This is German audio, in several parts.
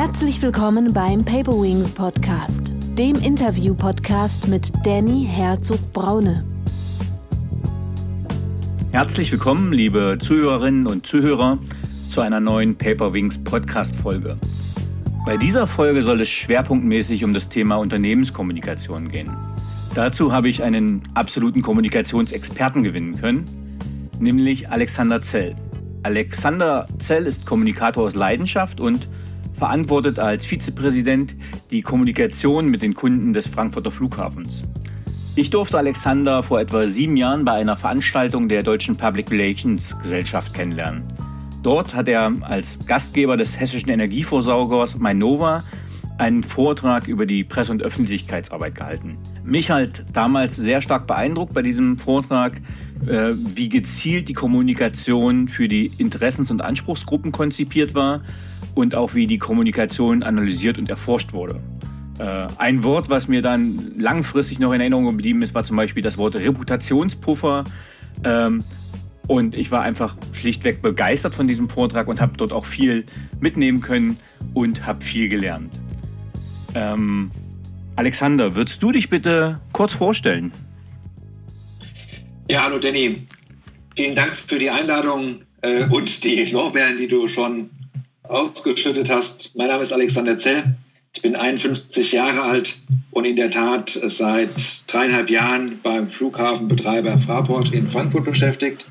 Herzlich willkommen beim Paper Wings Podcast, dem Interview-Podcast mit Danny Herzog-Braune. Herzlich willkommen, liebe Zuhörerinnen und Zuhörer, zu einer neuen Paper Wings Podcast-Folge. Bei dieser Folge soll es schwerpunktmäßig um das Thema Unternehmenskommunikation gehen. Dazu habe ich einen absoluten Kommunikationsexperten gewinnen können, nämlich Alexander Zell. Alexander Zell ist Kommunikator aus Leidenschaft und verantwortet als Vizepräsident die Kommunikation mit den Kunden des Frankfurter Flughafens. Ich durfte Alexander vor etwa sieben Jahren bei einer Veranstaltung der Deutschen Public Relations Gesellschaft kennenlernen. Dort hat er als Gastgeber des hessischen Energieversorgers Mainova einen Vortrag über die Presse- und Öffentlichkeitsarbeit gehalten. Mich halt damals sehr stark beeindruckt bei diesem Vortrag, äh, wie gezielt die Kommunikation für die Interessens- und Anspruchsgruppen konzipiert war und auch wie die Kommunikation analysiert und erforscht wurde. Äh, ein Wort, was mir dann langfristig noch in Erinnerung geblieben ist, war zum Beispiel das Wort Reputationspuffer. Ähm, und ich war einfach schlichtweg begeistert von diesem Vortrag und habe dort auch viel mitnehmen können und habe viel gelernt. Ähm, Alexander, würdest du dich bitte kurz vorstellen? Ja, hallo Danny. Vielen Dank für die Einladung äh, und die Lorbeeren, die du schon ausgeschüttet hast. Mein Name ist Alexander Zell. Ich bin 51 Jahre alt und in der Tat seit dreieinhalb Jahren beim Flughafenbetreiber Fraport in Frankfurt beschäftigt.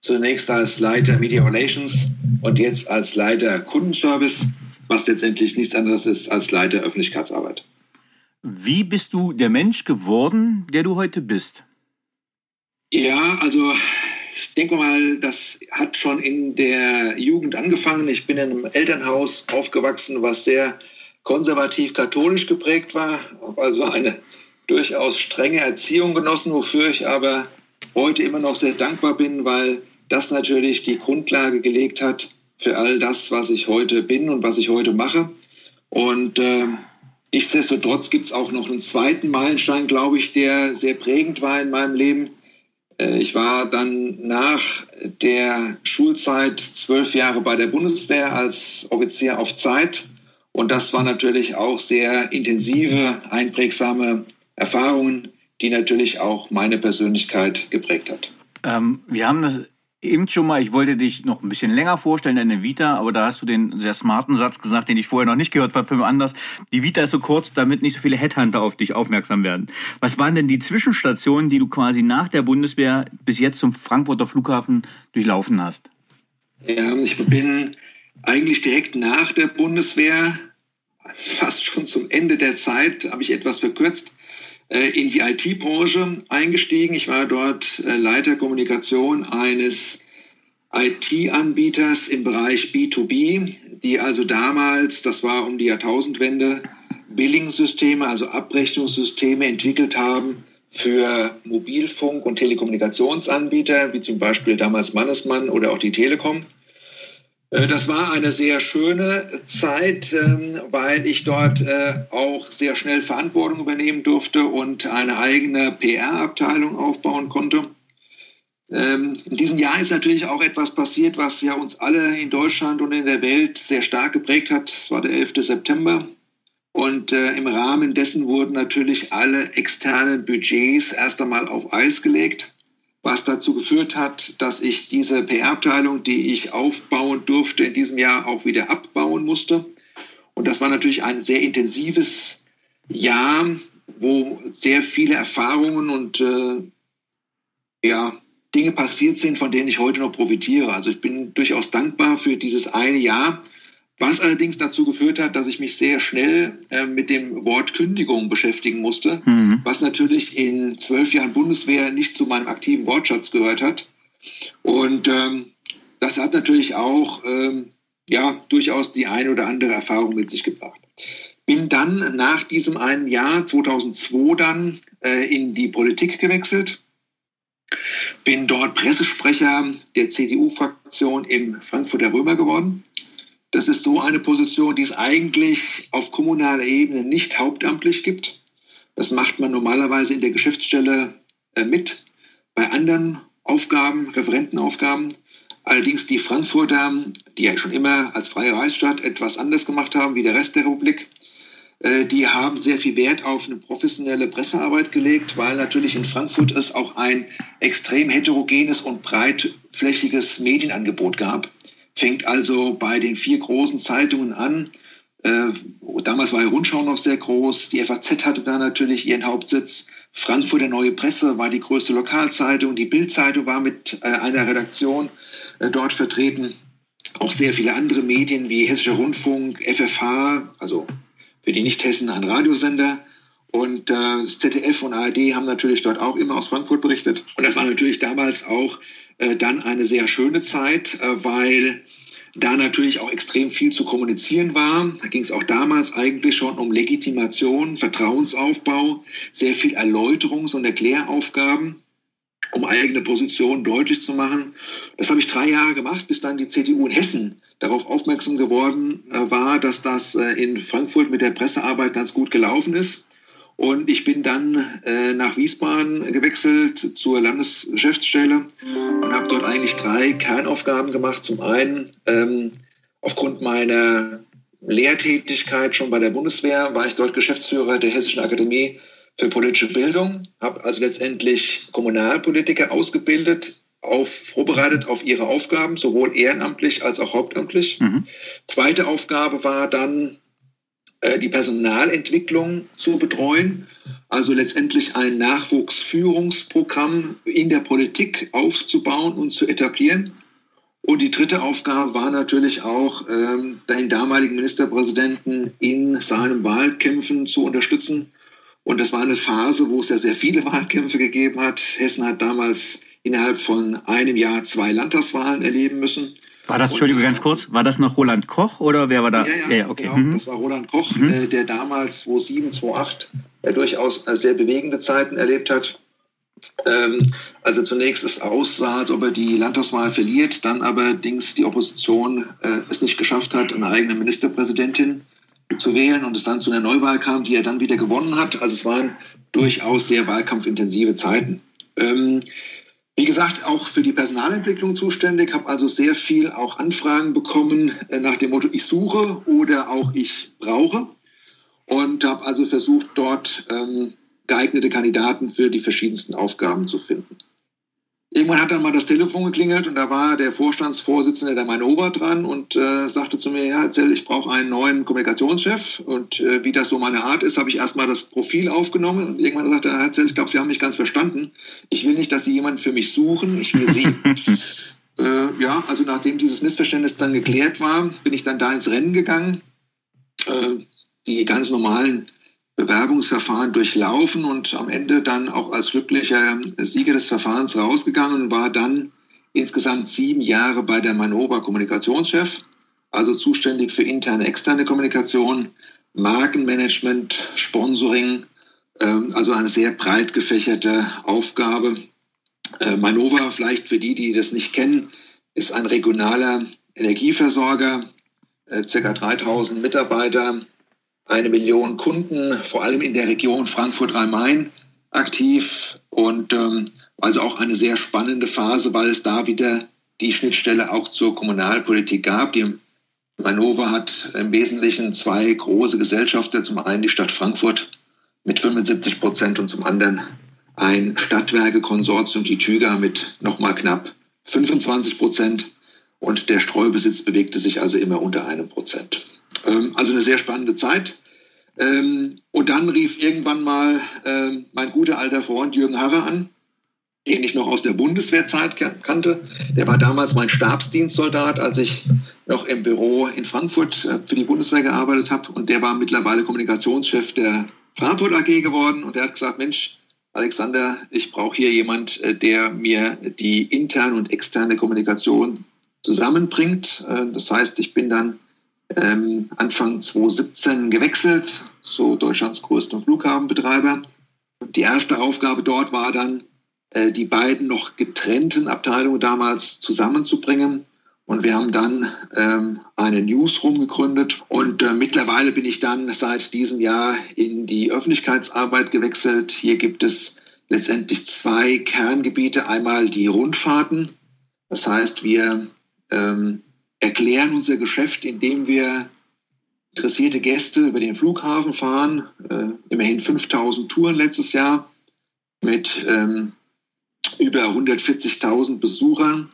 Zunächst als Leiter Media Relations und jetzt als Leiter Kundenservice, was letztendlich nichts anderes ist als Leiter Öffentlichkeitsarbeit. Wie bist du der Mensch geworden, der du heute bist? Ja, also ich denke mal, das hat schon in der Jugend angefangen. Ich bin in einem Elternhaus aufgewachsen, was sehr konservativ-katholisch geprägt war, also eine durchaus strenge Erziehung genossen, wofür ich aber heute immer noch sehr dankbar bin, weil das natürlich die Grundlage gelegt hat für all das, was ich heute bin und was ich heute mache. Und äh, nichtsdestotrotz gibt es auch noch einen zweiten Meilenstein, glaube ich, der sehr prägend war in meinem Leben. Äh, ich war dann nach der Schulzeit zwölf Jahre bei der Bundeswehr als Offizier auf Zeit. Und das waren natürlich auch sehr intensive, einprägsame Erfahrungen, die natürlich auch meine Persönlichkeit geprägt hat. Ähm, wir haben das eben schon mal, ich wollte dich noch ein bisschen länger vorstellen, deine Vita, aber da hast du den sehr smarten Satz gesagt, den ich vorher noch nicht gehört habe, für anders. Die Vita ist so kurz, damit nicht so viele Headhunter auf dich aufmerksam werden. Was waren denn die Zwischenstationen, die du quasi nach der Bundeswehr bis jetzt zum Frankfurter Flughafen durchlaufen hast? Ja, ich bin eigentlich direkt nach der Bundeswehr, fast schon zum Ende der Zeit, habe ich etwas verkürzt, in die IT-Branche eingestiegen. Ich war dort äh, Leiter Kommunikation eines IT-Anbieters im Bereich B2B, die also damals, das war um die Jahrtausendwende, Billing-Systeme, also Abrechnungssysteme entwickelt haben für Mobilfunk- und Telekommunikationsanbieter, wie zum Beispiel damals Mannesmann oder auch die Telekom. Äh, das war eine sehr schöne Zeit, ähm, weil ich dort äh, auch sehr schnell Verantwortung übernehmen durfte und eine eigene PR-Abteilung aufbauen konnte. Ähm, in diesem Jahr ist natürlich auch etwas passiert, was ja uns alle in Deutschland und in der Welt sehr stark geprägt hat. Es war der 11. September. Und äh, im Rahmen dessen wurden natürlich alle externen Budgets erst einmal auf Eis gelegt was dazu geführt hat, dass ich diese PR-Abteilung, die ich aufbauen durfte, in diesem Jahr auch wieder abbauen musste. Und das war natürlich ein sehr intensives Jahr, wo sehr viele Erfahrungen und äh, ja, Dinge passiert sind, von denen ich heute noch profitiere. Also ich bin durchaus dankbar für dieses eine Jahr, was allerdings dazu geführt hat, dass ich mich sehr schnell äh, mit dem Wort Kündigung beschäftigen musste, mhm. was natürlich in zwölf Jahren Bundeswehr nicht zu meinem aktiven Wortschatz gehört hat. Und ähm, das hat natürlich auch ähm, ja, durchaus die eine oder andere Erfahrung mit sich gebracht. Bin dann nach diesem einen Jahr, 2002, dann äh, in die Politik gewechselt. Bin dort Pressesprecher der CDU-Fraktion im Frankfurter Römer geworden das ist so eine Position, die es eigentlich auf kommunaler Ebene nicht hauptamtlich gibt. Das macht man normalerweise in der Geschäftsstelle äh, mit. Bei anderen Aufgaben, Referentenaufgaben. Allerdings die Frankfurter, die ja schon immer als freie Reichsstadt etwas anders gemacht haben wie der Rest der Republik, äh, die haben sehr viel Wert auf eine professionelle Pressearbeit gelegt, weil natürlich in Frankfurt es auch ein extrem heterogenes und breitflächiges Medienangebot gab. Fängt also bei den vier großen Zeitungen an. Äh, damals war die Rundschau noch sehr groß. Die FAZ hatte da natürlich ihren Hauptsitz. Frankfurter Neue Presse war die größte Lokalzeitung. Die Bildzeitung war mit äh, einer Redaktion äh, dort vertreten. Auch sehr viele andere Medien wie Hessischer Rundfunk, FFH, also für die Nicht-Hessen ein Radiosender. Und äh, ZDF und ARD haben natürlich dort auch immer aus Frankfurt berichtet. Und das war natürlich damals auch äh, dann eine sehr schöne Zeit, äh, weil da natürlich auch extrem viel zu kommunizieren war. Da ging es auch damals eigentlich schon um Legitimation, Vertrauensaufbau, sehr viel Erläuterungs- und Erkläraufgaben um eigene Position deutlich zu machen. Das habe ich drei Jahre gemacht, bis dann die CDU in Hessen darauf aufmerksam geworden äh, war, dass das äh, in Frankfurt mit der Pressearbeit ganz gut gelaufen ist. Und ich bin dann äh, nach Wiesbaden gewechselt zur Landesgeschäftsstelle und habe dort eigentlich drei Kernaufgaben gemacht. Zum einen ähm, aufgrund meiner Lehrtätigkeit schon bei der Bundeswehr war ich dort Geschäftsführer der Hessischen Akademie für politische Bildung, habe also letztendlich Kommunalpolitiker ausgebildet, auf, vorbereitet auf ihre Aufgaben, sowohl ehrenamtlich als auch hauptamtlich. Mhm. Zweite Aufgabe war dann, die Personalentwicklung zu betreuen, also letztendlich ein Nachwuchsführungsprogramm in der Politik aufzubauen und zu etablieren. Und die dritte Aufgabe war natürlich auch, ähm, den damaligen Ministerpräsidenten in seinen Wahlkämpfen zu unterstützen und das war eine Phase, wo es ja sehr viele Wahlkämpfe gegeben hat. Hessen hat damals innerhalb von einem Jahr zwei Landtagswahlen erleben müssen. War das, Entschuldigung, ganz kurz, war das noch Roland Koch oder wer war da? Ja, ja, ja okay. Genau, mhm. das war Roland Koch, mhm. äh, der damals 2007, 2008 äh, durchaus äh, sehr bewegende Zeiten erlebt hat. Ähm, also zunächst es aussah, als ob er die Landtagswahl verliert, dann aber Dings die Opposition äh, es nicht geschafft hat, eine eigene Ministerpräsidentin zu wählen und es dann zu einer Neuwahl kam, die er dann wieder gewonnen hat. Also es waren durchaus sehr wahlkampfintensive Zeiten. Ähm, wie gesagt, auch für die Personalentwicklung zuständig, habe also sehr viel auch Anfragen bekommen äh, nach dem Motto, ich suche oder auch ich brauche und habe also versucht, dort ähm, geeignete Kandidaten für die verschiedensten Aufgaben zu finden. Irgendwann hat dann mal das Telefon geklingelt und da war der Vorstandsvorsitzende der Manova dran und äh, sagte zu mir, ja, erzähl, ich brauche einen neuen Kommunikationschef. Und äh, wie das so meine Art ist, habe ich erstmal das Profil aufgenommen und irgendwann sagte er, erzähl, ich glaube, Sie haben mich ganz verstanden. Ich will nicht, dass Sie jemanden für mich suchen, ich will Sie. äh, ja, also nachdem dieses Missverständnis dann geklärt war, bin ich dann da ins Rennen gegangen. Äh, die ganz normalen Bewerbungsverfahren durchlaufen und am Ende dann auch als glücklicher Sieger des Verfahrens rausgegangen und war dann insgesamt sieben Jahre bei der Manova Kommunikationschef, also zuständig für interne, externe Kommunikation, Markenmanagement, Sponsoring, ähm, also eine sehr breit gefächerte Aufgabe. Äh, Manova, vielleicht für die, die das nicht kennen, ist ein regionaler Energieversorger, äh, ca. 3000 Mitarbeiter, eine Million Kunden, vor allem in der Region Frankfurt-Rhein-Main aktiv und ähm, also auch eine sehr spannende Phase, weil es da wieder die Schnittstelle auch zur Kommunalpolitik gab. Die Manova hat im Wesentlichen zwei große Gesellschafter, zum einen die Stadt Frankfurt mit 75 Prozent und zum anderen ein Stadtwerkekonsortium, die Tüger mit nochmal knapp 25 Prozent und der Streubesitz bewegte sich also immer unter einem Prozent. Ähm, also eine sehr spannende Zeit. Ähm, und dann rief irgendwann mal äh, mein guter alter Freund Jürgen Harrer an, den ich noch aus der Bundeswehrzeit kannte. Der war damals mein Stabsdienstsoldat, als ich noch im Büro in Frankfurt äh, für die Bundeswehr gearbeitet habe. Und der war mittlerweile Kommunikationschef der Fraport AG geworden. Und der hat gesagt, Mensch, Alexander, ich brauche hier jemand, äh, der mir die interne und externe Kommunikation zusammenbringt. Äh, das heißt, ich bin dann ähm, Anfang 2017 gewechselt zu Deutschlands größtem Flughafenbetreiber. Die erste Aufgabe dort war dann, äh, die beiden noch getrennten Abteilungen damals zusammenzubringen. Und wir haben dann ähm, eine Newsroom gegründet. Und äh, mittlerweile bin ich dann seit diesem Jahr in die Öffentlichkeitsarbeit gewechselt. Hier gibt es letztendlich zwei Kerngebiete. Einmal die Rundfahrten, Das heißt, wir ähm, erklären unser Geschäft, indem wir interessierte Gäste über den Flughafen fahren. Äh, immerhin 5000 Touren letztes Jahr mit ähm, über 140.000 Besuchern.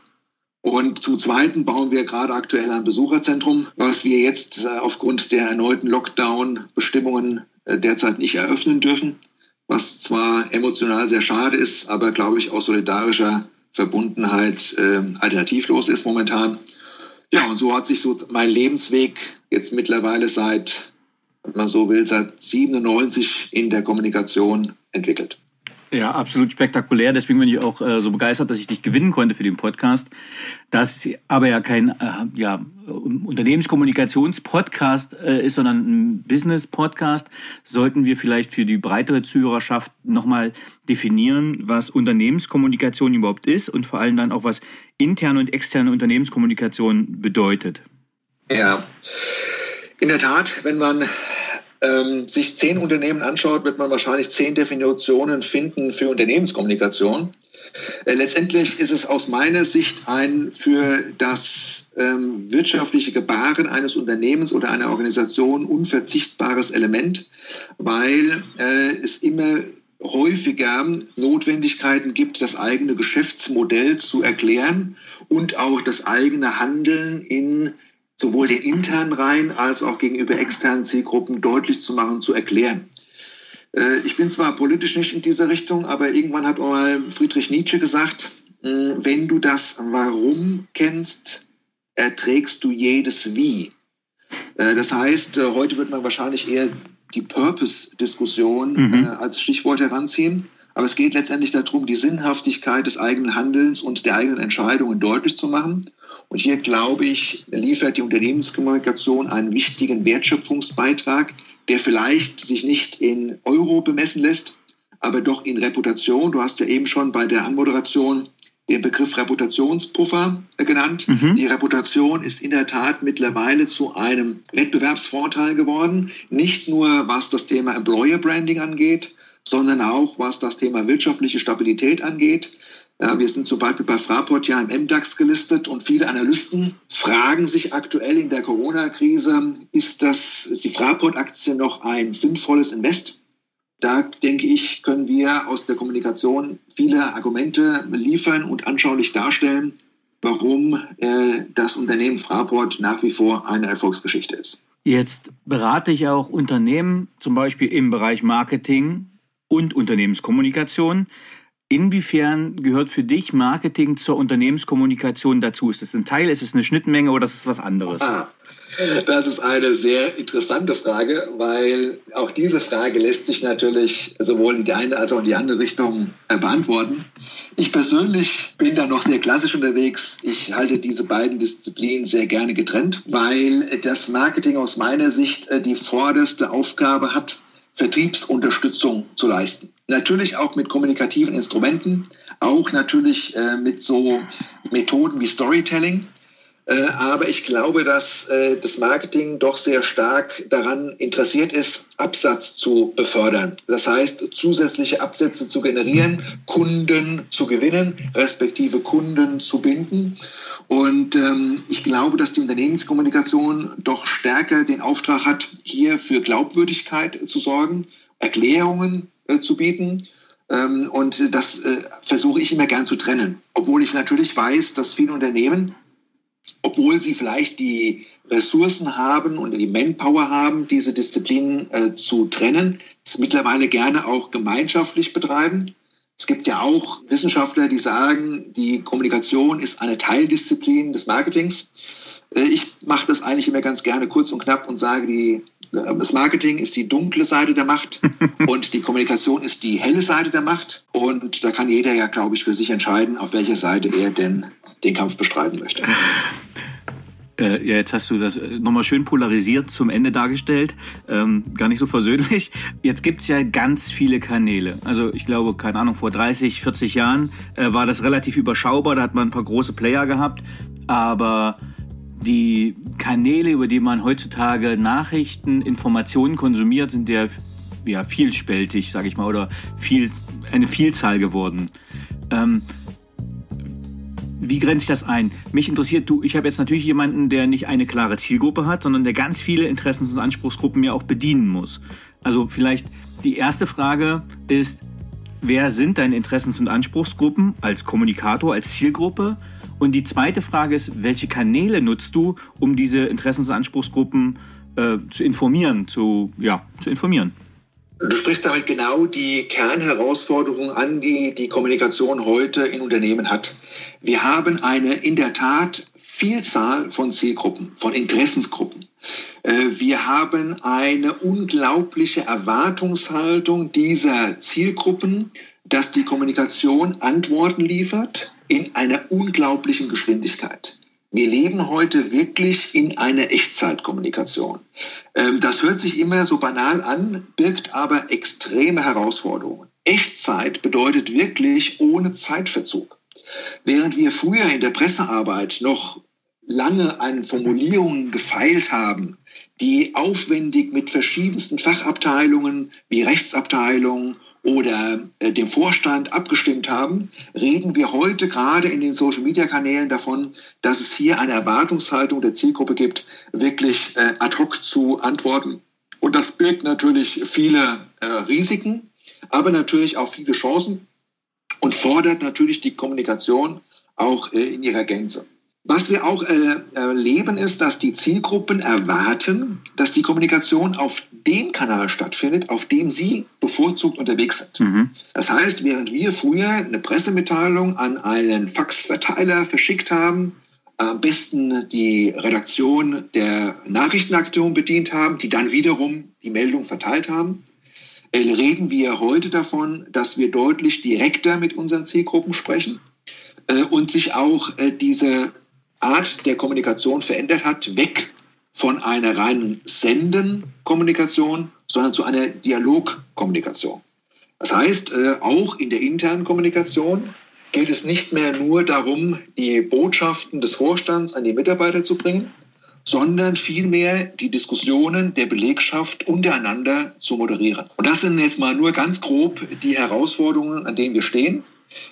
Und zum Zweiten bauen wir gerade aktuell ein Besucherzentrum, was wir jetzt äh, aufgrund der erneuten Lockdown-Bestimmungen äh, derzeit nicht eröffnen dürfen. Was zwar emotional sehr schade ist, aber glaube ich aus solidarischer Verbundenheit äh, alternativlos ist momentan. Ja, und so hat sich so mein Lebensweg jetzt mittlerweile seit, wenn man so will, seit 97 in der Kommunikation entwickelt. Ja, absolut spektakulär. Deswegen bin ich auch äh, so begeistert, dass ich dich gewinnen konnte für den Podcast. Das aber ja kein äh, ja, Unternehmenskommunikationspodcast äh, ist, sondern ein Business-Podcast, sollten wir vielleicht für die breitere Zuhörerschaft nochmal definieren, was Unternehmenskommunikation überhaupt ist und vor allem dann auch, was interne und externe Unternehmenskommunikation bedeutet. Ja, in der Tat, wenn man ähm, sich zehn Unternehmen anschaut, wird man wahrscheinlich zehn Definitionen finden für Unternehmenskommunikation. Äh, letztendlich ist es aus meiner Sicht ein für das ähm, wirtschaftliche Gebaren eines Unternehmens oder einer Organisation unverzichtbares Element, weil äh, es immer häufiger Notwendigkeiten gibt, das eigene Geschäftsmodell zu erklären und auch das eigene Handeln in sowohl den internen Reihen als auch gegenüber externen Zielgruppen deutlich zu machen, zu erklären. Äh, ich bin zwar politisch nicht in dieser Richtung, aber irgendwann hat auch mal Friedrich Nietzsche gesagt, wenn du das Warum kennst, erträgst du jedes Wie. Äh, das heißt, äh, heute wird man wahrscheinlich eher die Purpose-Diskussion mhm. als Stichwort heranziehen. Aber es geht letztendlich darum, die Sinnhaftigkeit des eigenen Handelns und der eigenen Entscheidungen deutlich zu machen. Und hier, glaube ich, liefert die Unternehmenskommunikation einen wichtigen Wertschöpfungsbeitrag, der vielleicht sich nicht in Euro bemessen lässt, aber doch in Reputation. Du hast ja eben schon bei der Anmoderation den Begriff Reputationspuffer genannt. Mhm. Die Reputation ist in der Tat mittlerweile zu einem Wettbewerbsvorteil geworden, nicht nur was das Thema Employer Branding angeht, sondern auch was das Thema wirtschaftliche Stabilität angeht. Ja, wir sind zum Beispiel bei Fraport ja im MDAX gelistet und viele Analysten fragen sich aktuell in der Corona-Krise, ist das, die Fraport-Aktie noch ein sinnvolles Invest? Da denke ich, können wir aus der Kommunikation viele Argumente liefern und anschaulich darstellen, warum äh, das Unternehmen Fraport nach wie vor eine Erfolgsgeschichte ist. Jetzt berate ich auch Unternehmen, zum Beispiel im Bereich Marketing, und Unternehmenskommunikation. Inwiefern gehört für dich Marketing zur Unternehmenskommunikation dazu? Ist es ein Teil, ist es eine Schnittmenge oder ist es was anderes? Ah, das ist eine sehr interessante Frage, weil auch diese Frage lässt sich natürlich sowohl in die eine als auch in die andere Richtung äh, beantworten. Ich persönlich bin da noch sehr klassisch unterwegs. Ich halte diese beiden Disziplinen sehr gerne getrennt, weil das Marketing aus meiner Sicht äh, die vorderste Aufgabe hat, Vertriebsunterstützung zu leisten. Natürlich auch mit kommunikativen Instrumenten, auch natürlich äh, mit so Methoden wie Storytelling. Äh, aber ich glaube, dass äh, das Marketing doch sehr stark daran interessiert ist, Absatz zu befördern. Das heißt, zusätzliche Absätze zu generieren, Kunden zu gewinnen, respektive Kunden zu binden. Und ähm, ich glaube, dass die Unternehmenskommunikation doch stärker den Auftrag hat, hier für Glaubwürdigkeit zu sorgen, Erklärungen äh, zu bieten. Ähm, und das äh, versuche ich immer gern zu trennen. Obwohl ich natürlich weiß, dass viele Unternehmen, obwohl sie vielleicht die Ressourcen haben und die Manpower haben, diese Disziplinen äh, zu trennen, es mittlerweile gerne auch gemeinschaftlich betreiben. Es gibt ja auch Wissenschaftler, die sagen, die Kommunikation ist eine Teildisziplin des Marketings. Äh, ich mache das eigentlich immer ganz gerne kurz und knapp und sage, die, äh, das Marketing ist die dunkle Seite der Macht und die Kommunikation ist die helle Seite der Macht. Und da kann jeder ja, glaube ich, für sich entscheiden, auf welcher Seite er denn den Kampf bestreiten möchte. Äh, ja, jetzt hast du das äh, nochmal schön polarisiert zum Ende dargestellt. Ähm, gar nicht so versöhnlich. Jetzt gibt's ja ganz viele Kanäle. Also ich glaube, keine Ahnung, vor 30, 40 Jahren äh, war das relativ überschaubar. Da hat man ein paar große Player gehabt. Aber die Kanäle, über die man heutzutage Nachrichten, Informationen konsumiert, sind ja, ja vielspältig, sage ich mal, oder viel, eine Vielzahl geworden. Ähm, wie grenzt sich das ein? Mich interessiert, du, ich habe jetzt natürlich jemanden, der nicht eine klare Zielgruppe hat, sondern der ganz viele Interessen- und Anspruchsgruppen ja auch bedienen muss. Also vielleicht die erste Frage ist, wer sind deine Interessens- und Anspruchsgruppen als Kommunikator, als Zielgruppe? Und die zweite Frage ist, welche Kanäle nutzt du, um diese Interessens- und Anspruchsgruppen äh, zu informieren, zu, ja, zu informieren? Du sprichst damit genau die Kernherausforderung an, die die Kommunikation heute in Unternehmen hat. Wir haben eine in der Tat Vielzahl von Zielgruppen, von Interessensgruppen. Äh, wir haben eine unglaubliche Erwartungshaltung dieser Zielgruppen, dass die Kommunikation Antworten liefert in einer unglaublichen Geschwindigkeit. Wir leben heute wirklich in einer Echtzeitkommunikation. Ähm, das hört sich immer so banal an, birgt aber extreme Herausforderungen. Echtzeit bedeutet wirklich ohne Zeitverzug. Während wir früher in der Pressearbeit noch lange an Formulierungen gefeilt haben, die aufwendig mit verschiedensten Fachabteilungen wie Rechtsabteilung oder äh, dem Vorstand abgestimmt haben, reden wir heute gerade in den Social-Media-Kanälen davon, dass es hier eine Erwartungshaltung der Zielgruppe gibt, wirklich äh, ad hoc zu antworten. Und das birgt natürlich viele äh, Risiken, aber natürlich auch viele Chancen und fordert natürlich die Kommunikation auch äh, in ihrer Gänze. Was wir auch äh, erleben, ist, dass die Zielgruppen erwarten, dass die Kommunikation auf dem Kanal stattfindet, auf dem sie bevorzugt unterwegs sind. Mhm. Das heißt, während wir früher eine Pressemitteilung an einen Faxverteiler verschickt haben, am besten die Redaktion der Nachrichtenaktion bedient haben, die dann wiederum die Meldung verteilt haben, reden wir heute davon, dass wir deutlich direkter mit unseren Zielgruppen sprechen äh, und sich auch äh, diese Art der Kommunikation verändert hat, weg von einer reinen Senden-Kommunikation, sondern zu einer Dialogkommunikation. Das heißt, äh, auch in der internen Kommunikation geht es nicht mehr nur darum, die Botschaften des Vorstands an die Mitarbeiter zu bringen, sondern vielmehr die Diskussionen der Belegschaft untereinander zu moderieren. Und das sind jetzt mal nur ganz grob die Herausforderungen, an denen wir stehen.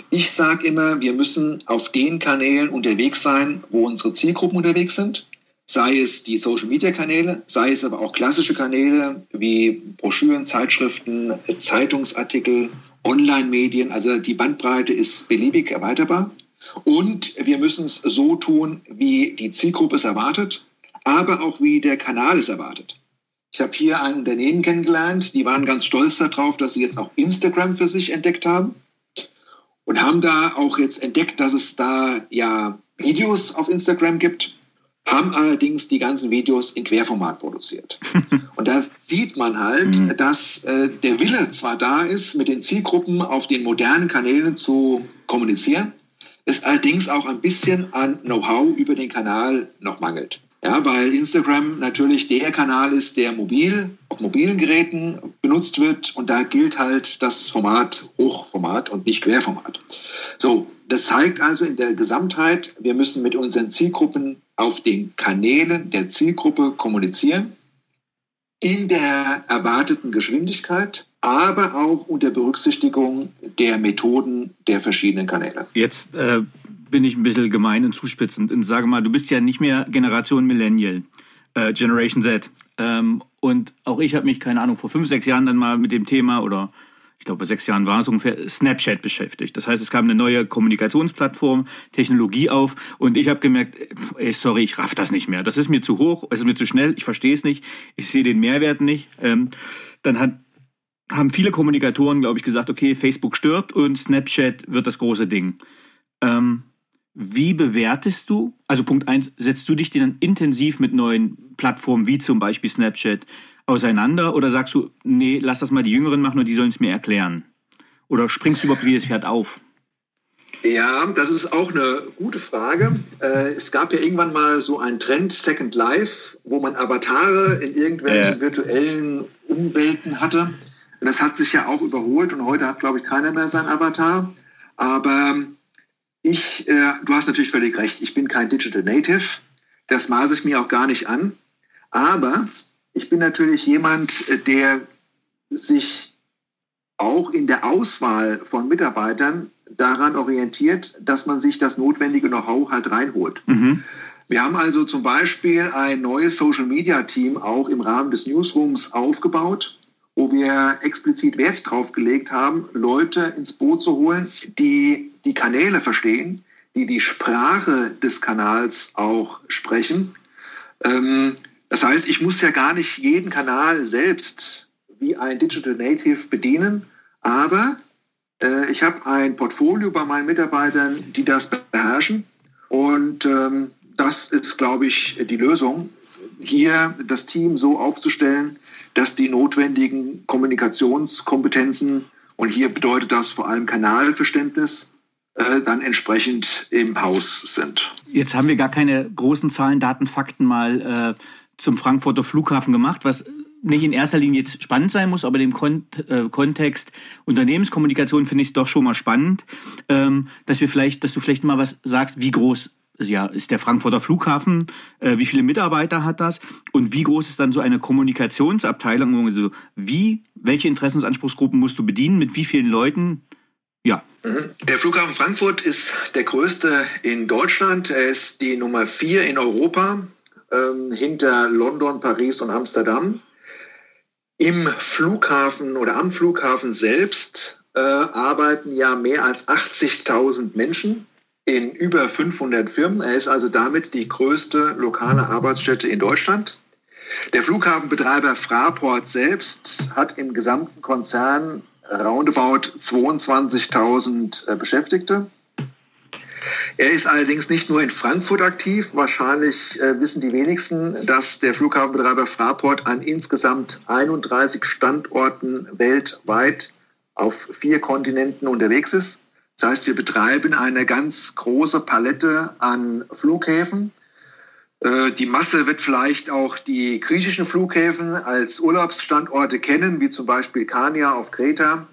Ich sage immer, wir müssen auf den Kanälen unterwegs sein, wo unsere Zielgruppen unterwegs sind. Sei es die Social-Media-Kanäle, sei es aber auch klassische Kanäle wie Broschüren, Zeitschriften, Zeitungsartikel, Online-Medien. Also die Bandbreite ist beliebig erweiterbar. Und wir müssen es so tun, wie die Zielgruppe es erwartet, aber auch wie der Kanal es erwartet. Ich habe hier ein Unternehmen kennengelernt, die waren ganz stolz darauf, dass sie jetzt auch Instagram für sich entdeckt haben und haben da auch jetzt entdeckt, dass es da ja Videos auf Instagram gibt, haben allerdings die ganzen Videos in Querformat produziert. und da sieht man halt, mhm. dass äh, der Wille zwar da ist, mit den Zielgruppen auf den modernen Kanälen zu kommunizieren, es allerdings auch ein bisschen an Know-how über den Kanal noch mangelt. Ja, weil Instagram natürlich der Kanal ist, der mobil, auf mobilen Geräten benutzt wird und da gilt halt das Format Hochformat und nicht Querformat. So, das zeigt also in der Gesamtheit, wir müssen mit unseren Zielgruppen auf den Kanälen der Zielgruppe kommunizieren, in der erwarteten Geschwindigkeit, aber auch unter Berücksichtigung der Methoden der verschiedenen Kanäle. Jetzt äh, bin ich ein bisschen gemein und zuspitzend und sage mal, du bist ja nicht mehr Generation Millennial, äh, Generation Z. Ähm, und auch ich habe mich, keine Ahnung, vor fünf, sechs Jahren dann mal mit dem Thema oder ich glaube, bei sechs Jahren war es ungefähr, Snapchat beschäftigt. Das heißt, es kam eine neue Kommunikationsplattform, Technologie auf und ich habe gemerkt, ey, sorry, ich raff das nicht mehr. Das ist mir zu hoch, es ist mir zu schnell, ich verstehe es nicht, ich sehe den Mehrwert nicht. Ähm, dann hat, haben viele Kommunikatoren, glaube ich, gesagt, okay, Facebook stirbt und Snapchat wird das große Ding. Ähm, wie bewertest du, also Punkt eins, setzt du dich dann intensiv mit neuen Plattformen wie zum Beispiel Snapchat auseinander oder sagst du, nee, lass das mal die Jüngeren machen und die sollen es mir erklären? Oder springst du überhaupt jedes Pferd auf? Ja, das ist auch eine gute Frage. Äh, es gab ja irgendwann mal so einen Trend, Second Life, wo man Avatare in irgendwelchen äh. virtuellen Umwelten hatte. Und das hat sich ja auch überholt und heute hat, glaube ich, keiner mehr sein Avatar. Aber ich, äh, du hast natürlich völlig recht, ich bin kein Digital Native. Das maße ich mir auch gar nicht an. Aber ich bin natürlich jemand, der sich auch in der Auswahl von Mitarbeitern daran orientiert, dass man sich das notwendige Know-how halt reinholt. Mhm. Wir haben also zum Beispiel ein neues Social-Media-Team auch im Rahmen des Newsrooms aufgebaut, wo wir explizit Wert drauf gelegt haben, Leute ins Boot zu holen, die die Kanäle verstehen, die die Sprache des Kanals auch sprechen. Ähm, das heißt, ich muss ja gar nicht jeden Kanal selbst wie ein Digital Native bedienen, aber äh, ich habe ein Portfolio bei meinen Mitarbeitern, die das beherrschen. Und ähm, das ist, glaube ich, die Lösung, hier das Team so aufzustellen, dass die notwendigen Kommunikationskompetenzen, und hier bedeutet das vor allem Kanalverständnis, dann entsprechend im Haus sind. Jetzt haben wir gar keine großen Zahlen, Daten, Fakten mal äh, zum Frankfurter Flughafen gemacht, was nicht in erster Linie jetzt spannend sein muss, aber dem Kont äh, Kontext Unternehmenskommunikation finde ich es doch schon mal spannend, ähm, dass wir vielleicht, dass du vielleicht mal was sagst, wie groß ja, ist der Frankfurter Flughafen, äh, wie viele Mitarbeiter hat das und wie groß ist dann so eine Kommunikationsabteilung, also wie, welche Interessensanspruchsgruppen musst du bedienen, mit wie vielen Leuten? Ja. Mhm. Der Flughafen Frankfurt ist der größte in Deutschland. Er ist die Nummer vier in Europa, ähm, hinter London, Paris und Amsterdam. Im Flughafen oder am Flughafen selbst äh, arbeiten ja mehr als 80.000 Menschen in über 500 Firmen. Er ist also damit die größte lokale Arbeitsstätte in Deutschland. Der Flughafenbetreiber Fraport selbst hat im gesamten Konzern roundabout 22.000 äh, Beschäftigte. Er ist allerdings nicht nur in Frankfurt aktiv. Wahrscheinlich äh, wissen die wenigsten, dass der Flughafenbetreiber Fraport an insgesamt 31 Standorten weltweit auf vier Kontinenten unterwegs ist. Das heißt, wir betreiben eine ganz große Palette an Flughäfen. Äh, die Masse wird vielleicht auch die griechischen Flughäfen als Urlaubsstandorte kennen, wie zum Beispiel Kania auf Kreta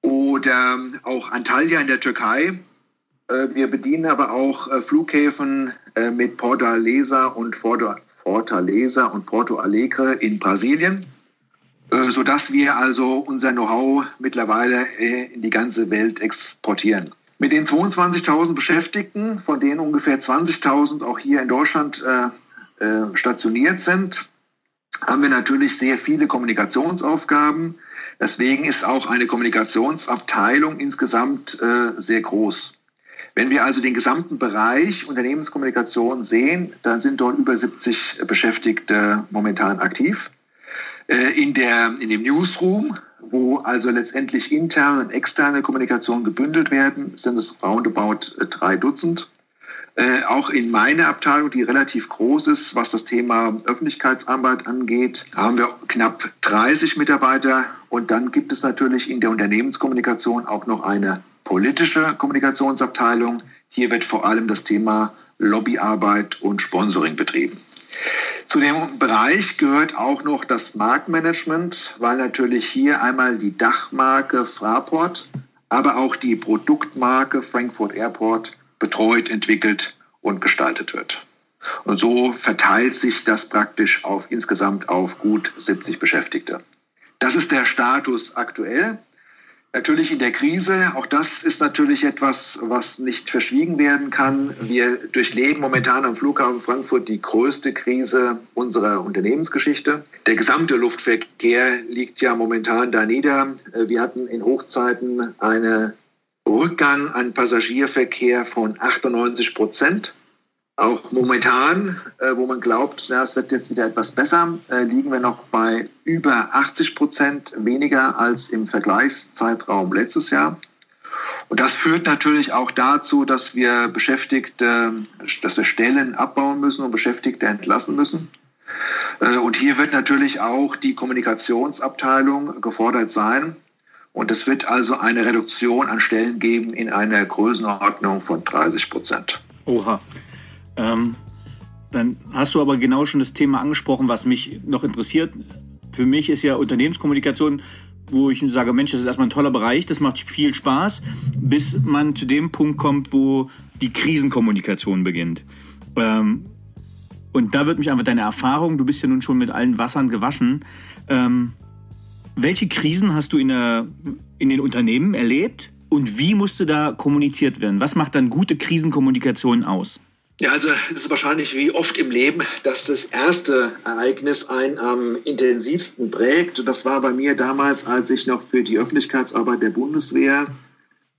oder auch Antalya in der Türkei. Äh, wir bedienen aber auch äh, Flughäfen mit Fortaleza und Fortaleza und Porto Alegre in Brasilien, sodass wir also unser Know-how mittlerweile in die ganze Welt exportieren. Mit den 22.000 Beschäftigten, von denen ungefähr 20.000 auch hier in Deutschland stationiert sind, haben wir natürlich sehr viele Kommunikationsaufgaben. Deswegen ist auch eine Kommunikationsabteilung insgesamt sehr groß. Wenn wir also den gesamten Bereich Unternehmenskommunikation sehen, dann sind dort über 70 Beschäftigte momentan aktiv. Äh, in, der, in dem Newsroom, wo also letztendlich interne und externe Kommunikation gebündelt werden, sind es roundabout äh, drei Dutzend. Äh, auch in meiner Abteilung, die relativ groß ist, was das Thema Öffentlichkeitsarbeit angeht, haben wir knapp 30 Mitarbeiter. Und dann gibt es natürlich in der Unternehmenskommunikation auch noch eine politische Kommunikationsabteilung. Hier wird vor allem das Thema Lobbyarbeit und Sponsoring betrieben. Zu dem Bereich gehört auch noch das Marktmanagement, weil natürlich hier einmal die Dachmarke Fraport, aber auch die Produktmarke Frankfurt Airport betreut, entwickelt und gestaltet wird. Und so verteilt sich das praktisch auf insgesamt auf gut 70 Beschäftigte. Das ist der Status aktuell. Natürlich in der Krise, auch das ist natürlich etwas, was nicht verschwiegen werden kann. Wir durchleben momentan am Flughafen Frankfurt die größte Krise unserer Unternehmensgeschichte. Der gesamte Luftverkehr liegt ja momentan da nieder. Wir hatten in Hochzeiten einen Rückgang an Passagierverkehr von 98 Prozent. Auch momentan, äh, wo man glaubt, na, es wird jetzt wieder etwas besser, äh, liegen wir noch bei über 80 Prozent weniger als im Vergleichszeitraum letztes Jahr. Und das führt natürlich auch dazu, dass wir Beschäftigte, dass wir Stellen abbauen müssen und Beschäftigte entlassen müssen. Äh, und hier wird natürlich auch die Kommunikationsabteilung gefordert sein. Und es wird also eine Reduktion an Stellen geben in einer Größenordnung von 30 Prozent. Oha. Ähm, dann hast du aber genau schon das Thema angesprochen, was mich noch interessiert. Für mich ist ja Unternehmenskommunikation, wo ich sage, Mensch, das ist erstmal ein toller Bereich, das macht viel Spaß, bis man zu dem Punkt kommt, wo die Krisenkommunikation beginnt. Ähm, und da wird mich einfach deine Erfahrung, du bist ja nun schon mit allen Wassern gewaschen. Ähm, welche Krisen hast du in, der, in den Unternehmen erlebt Und wie musste da kommuniziert werden? Was macht dann gute Krisenkommunikation aus? Ja, also es ist wahrscheinlich wie oft im Leben, dass das erste Ereignis einen am intensivsten prägt. Und das war bei mir damals, als ich noch für die Öffentlichkeitsarbeit der Bundeswehr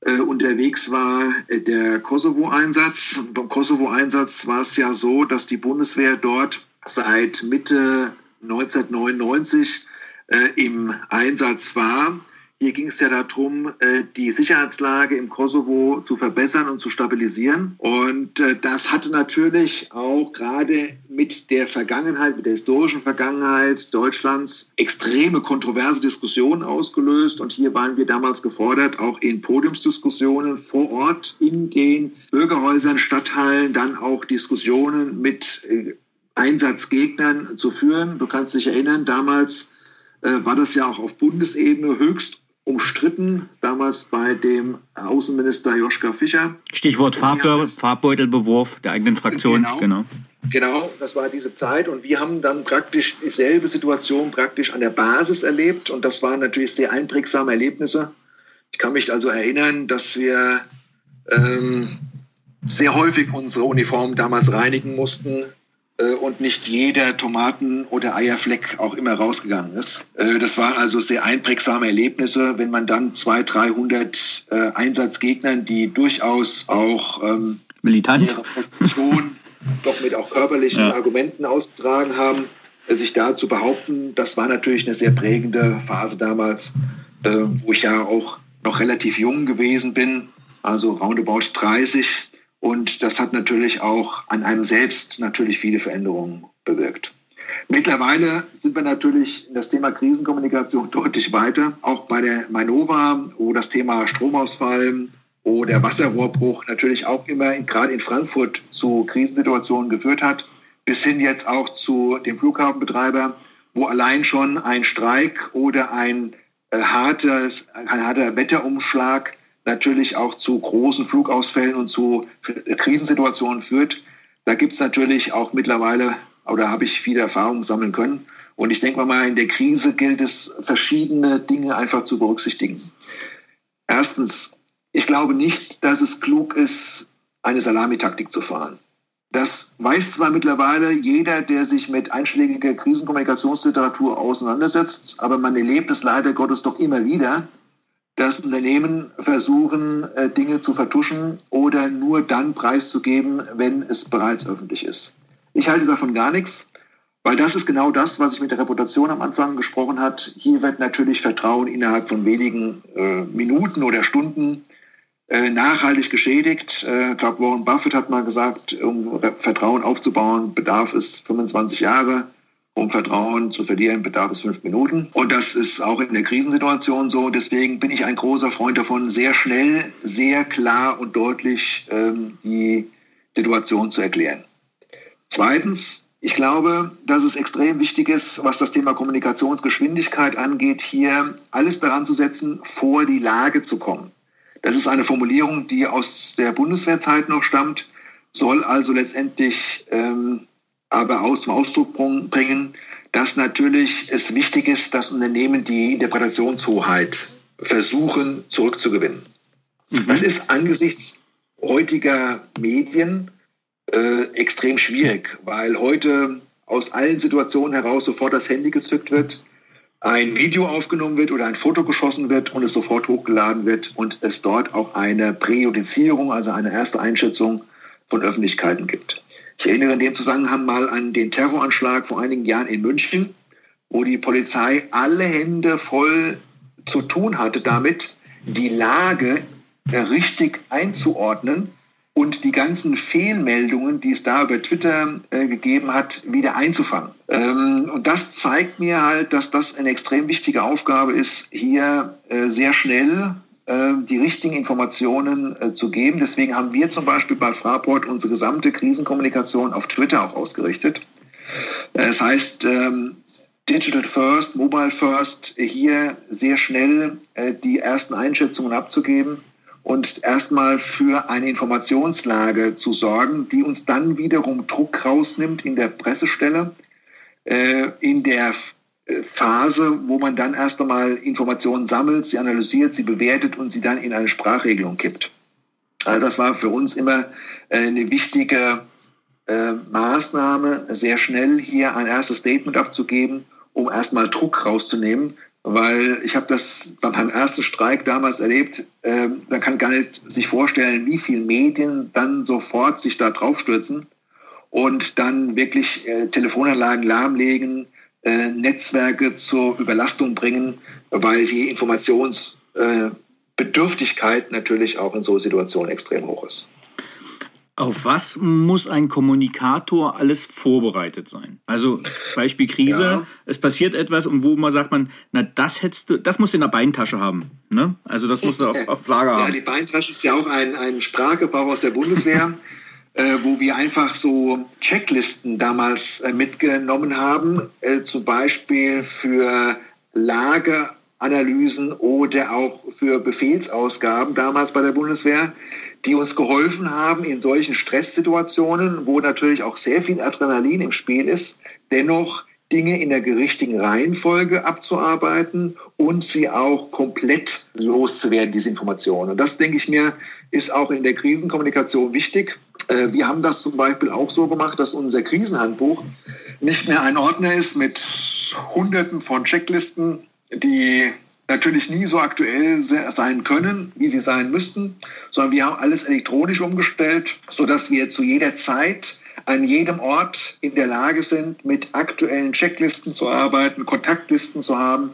äh, unterwegs war, äh, der Kosovo-Einsatz. Beim Kosovo-Einsatz war es ja so, dass die Bundeswehr dort seit Mitte 1999 äh, im Einsatz war. Hier ging es ja darum, äh, die Sicherheitslage im Kosovo zu verbessern und zu stabilisieren. Und äh, das hatte natürlich auch gerade mit der Vergangenheit, mit der historischen Vergangenheit Deutschlands extreme kontroverse Diskussionen ausgelöst. Und hier waren wir damals gefordert, auch in Podiumsdiskussionen vor Ort in den Bürgerhäusern, Stadthallen, dann auch Diskussionen mit äh, Einsatzgegnern zu führen. Du kannst dich erinnern, damals war das ja auch auf Bundesebene höchst umstritten, damals bei dem Außenminister Joschka Fischer. Stichwort Farbbeutel, Farbbeutelbewurf der eigenen Fraktion. Genau, genau. Genau, das war diese Zeit und wir haben dann praktisch dieselbe Situation praktisch an der Basis erlebt und das waren natürlich sehr einprägsame Erlebnisse. Ich kann mich also erinnern, dass wir ähm, sehr häufig unsere Uniformen damals reinigen mussten, und nicht jeder Tomaten- oder Eierfleck auch immer rausgegangen ist. Äh, das waren also sehr einprägsame Erlebnisse, wenn man dann 200, 300 äh, Einsatzgegnern, die durchaus auch ähm, militant ihre Position doch mit auch körperlichen ja. Argumenten ausgetragen haben, sich da zu behaupten, das war natürlich eine sehr prägende Phase damals, wo ich ja auch noch relativ jung gewesen bin, also roundabout 30 und das hat natürlich auch an einem selbst natürlich viele Veränderungen bewirkt. Mittlerweile sind wir natürlich in das Thema Krisenkommunikation deutlich weiter. Auch bei der Mainova, wo das Thema Stromausfall oder Wasserrohrbruch natürlich auch immer gerade in Frankfurt zu Krisensituationen geführt hat, bis hin jetzt auch zu dem Flughafenbetreiber, wo allein schon ein Streik oder ein, äh, hartes, ein harter Wetterumschlag natürlich auch zu großen Flugausfällen und zu Krisensituationen führt. Da gibt es natürlich auch mittlerweile, oder habe ich viele Erfahrungen sammeln können. Und ich denke mal, in der Krise gilt es, verschiedene Dinge einfach zu berücksichtigen. Erstens, ich glaube nicht, dass es klug ist, eine Salamitaktik zu fahren. Das weiß zwar mittlerweile jeder, der sich mit einschlägiger Krisenkommunikationsliteratur auseinandersetzt, aber man erlebt es leider Gottes doch immer wieder, dass Unternehmen versuchen, äh, Dinge zu vertuschen oder nur dann preiszugeben, wenn es bereits öffentlich ist. Ich halte davon gar nichts, weil das ist genau das, was ich mit der Reputation am Anfang gesprochen hat. Hier wird natürlich Vertrauen innerhalb von wenigen äh, Minuten oder Stunden äh, nachhaltig geschädigt. Äh, ich glaube, Warren Buffett hat mal gesagt, um Vertrauen aufzubauen, bedarf es 25 Jahre. Um Vertrauen zu verlieren, bedarf es fünf Minuten. Und das ist auch in der Krisensituation so. Deswegen bin ich ein großer Freund davon, sehr schnell, sehr klar und deutlich ähm, die Situation zu erklären. Zweitens, ich glaube, dass es extrem wichtig ist, was das Thema Kommunikationsgeschwindigkeit angeht, hier alles daran zu setzen, vor die Lage zu kommen. Das ist eine Formulierung, die aus der Bundeswehrzeit noch stammt, soll also letztendlich ähm, aber auch zum Ausdruck bringen, dass natürlich es wichtig ist, dass Unternehmen die Interpretationshoheit versuchen zurückzugewinnen. Mhm. Das ist angesichts heutiger Medien äh, extrem schwierig, weil heute aus allen Situationen heraus sofort das Handy gezückt wird, ein Video aufgenommen wird oder ein Foto geschossen wird und es sofort hochgeladen wird und es dort auch eine Präjudizierung, also eine erste Einschätzung von Öffentlichkeiten gibt. Ich erinnere in dem Zusammenhang mal an den Terroranschlag vor einigen Jahren in München, wo die Polizei alle Hände voll zu tun hatte damit, die Lage richtig einzuordnen und die ganzen Fehlmeldungen, die es da über Twitter äh, gegeben hat, wieder einzufangen. Ähm, und das zeigt mir halt, dass das eine extrem wichtige Aufgabe ist, hier äh, sehr schnell äh, die richtigen Informationen äh, zu geben. Deswegen haben wir zum Beispiel bei Fraport unsere gesamte Krisenkommunikation auf Twitter auch ausgerichtet. Äh, das heißt, ähm, Digital First, Mobile First, hier sehr schnell die ersten Einschätzungen abzugeben und erstmal für eine Informationslage zu sorgen, die uns dann wiederum Druck rausnimmt in der Pressestelle, in der Phase, wo man dann erst einmal Informationen sammelt, sie analysiert, sie bewertet und sie dann in eine Sprachregelung kippt. Also das war für uns immer eine wichtige äh, Maßnahme, sehr schnell hier ein erstes Statement abzugeben, um erstmal Druck rauszunehmen, weil ich habe das beim ersten Streik damals erlebt. Äh, man kann gar nicht sich vorstellen, wie viele Medien dann sofort sich da draufstürzen und dann wirklich äh, Telefonanlagen lahmlegen, äh, Netzwerke zur Überlastung bringen, weil die Informationsbedürftigkeit natürlich auch in so Situationen extrem hoch ist. Auf was muss ein Kommunikator alles vorbereitet sein? Also Beispiel Krise, ja. es passiert etwas und wo man sagt man, na das hättest du, das musst du in der Beintasche haben. Ne? Also das musst du auf, auf Lager haben. Ja, die Beintasche ist ja auch ein, ein Sprachgebrauch aus der Bundeswehr, äh, wo wir einfach so Checklisten damals äh, mitgenommen haben, äh, zum Beispiel für Lageanalysen oder auch für Befehlsausgaben damals bei der Bundeswehr die uns geholfen haben in solchen Stresssituationen, wo natürlich auch sehr viel Adrenalin im Spiel ist, dennoch Dinge in der richtigen Reihenfolge abzuarbeiten und sie auch komplett loszuwerden, diese Informationen. Und das, denke ich mir, ist auch in der Krisenkommunikation wichtig. Äh, wir haben das zum Beispiel auch so gemacht, dass unser Krisenhandbuch nicht mehr ein Ordner ist mit Hunderten von Checklisten, die natürlich nie so aktuell sein können, wie sie sein müssten, sondern wir haben alles elektronisch umgestellt, sodass wir zu jeder Zeit an jedem Ort in der Lage sind, mit aktuellen Checklisten zu arbeiten, Kontaktlisten zu haben,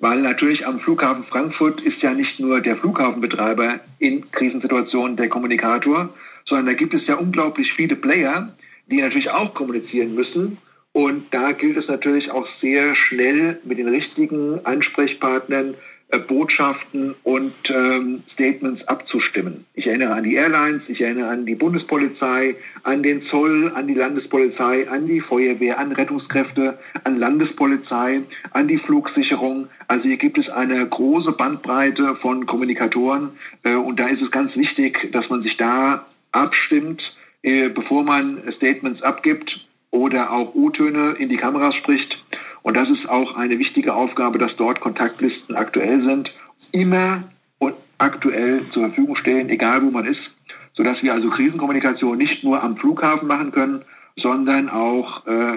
weil natürlich am Flughafen Frankfurt ist ja nicht nur der Flughafenbetreiber in Krisensituationen der Kommunikator, sondern da gibt es ja unglaublich viele Player, die natürlich auch kommunizieren müssen und da gilt es natürlich auch sehr schnell mit den richtigen Ansprechpartnern äh, Botschaften und ähm, Statements abzustimmen. Ich erinnere an die Airlines, ich erinnere an die Bundespolizei, an den Zoll, an die Landespolizei, an die Feuerwehr, an Rettungskräfte, an Landespolizei, an die Flugsicherung. Also hier gibt es eine große Bandbreite von Kommunikatoren äh, und da ist es ganz wichtig, dass man sich da abstimmt, äh, bevor man Statements abgibt oder auch O-Töne in die Kameras spricht. Und das ist auch eine wichtige Aufgabe, dass dort Kontaktlisten aktuell sind, immer und aktuell zur Verfügung stehen, egal wo man ist, sodass wir also Krisenkommunikation nicht nur am Flughafen machen können, sondern auch äh,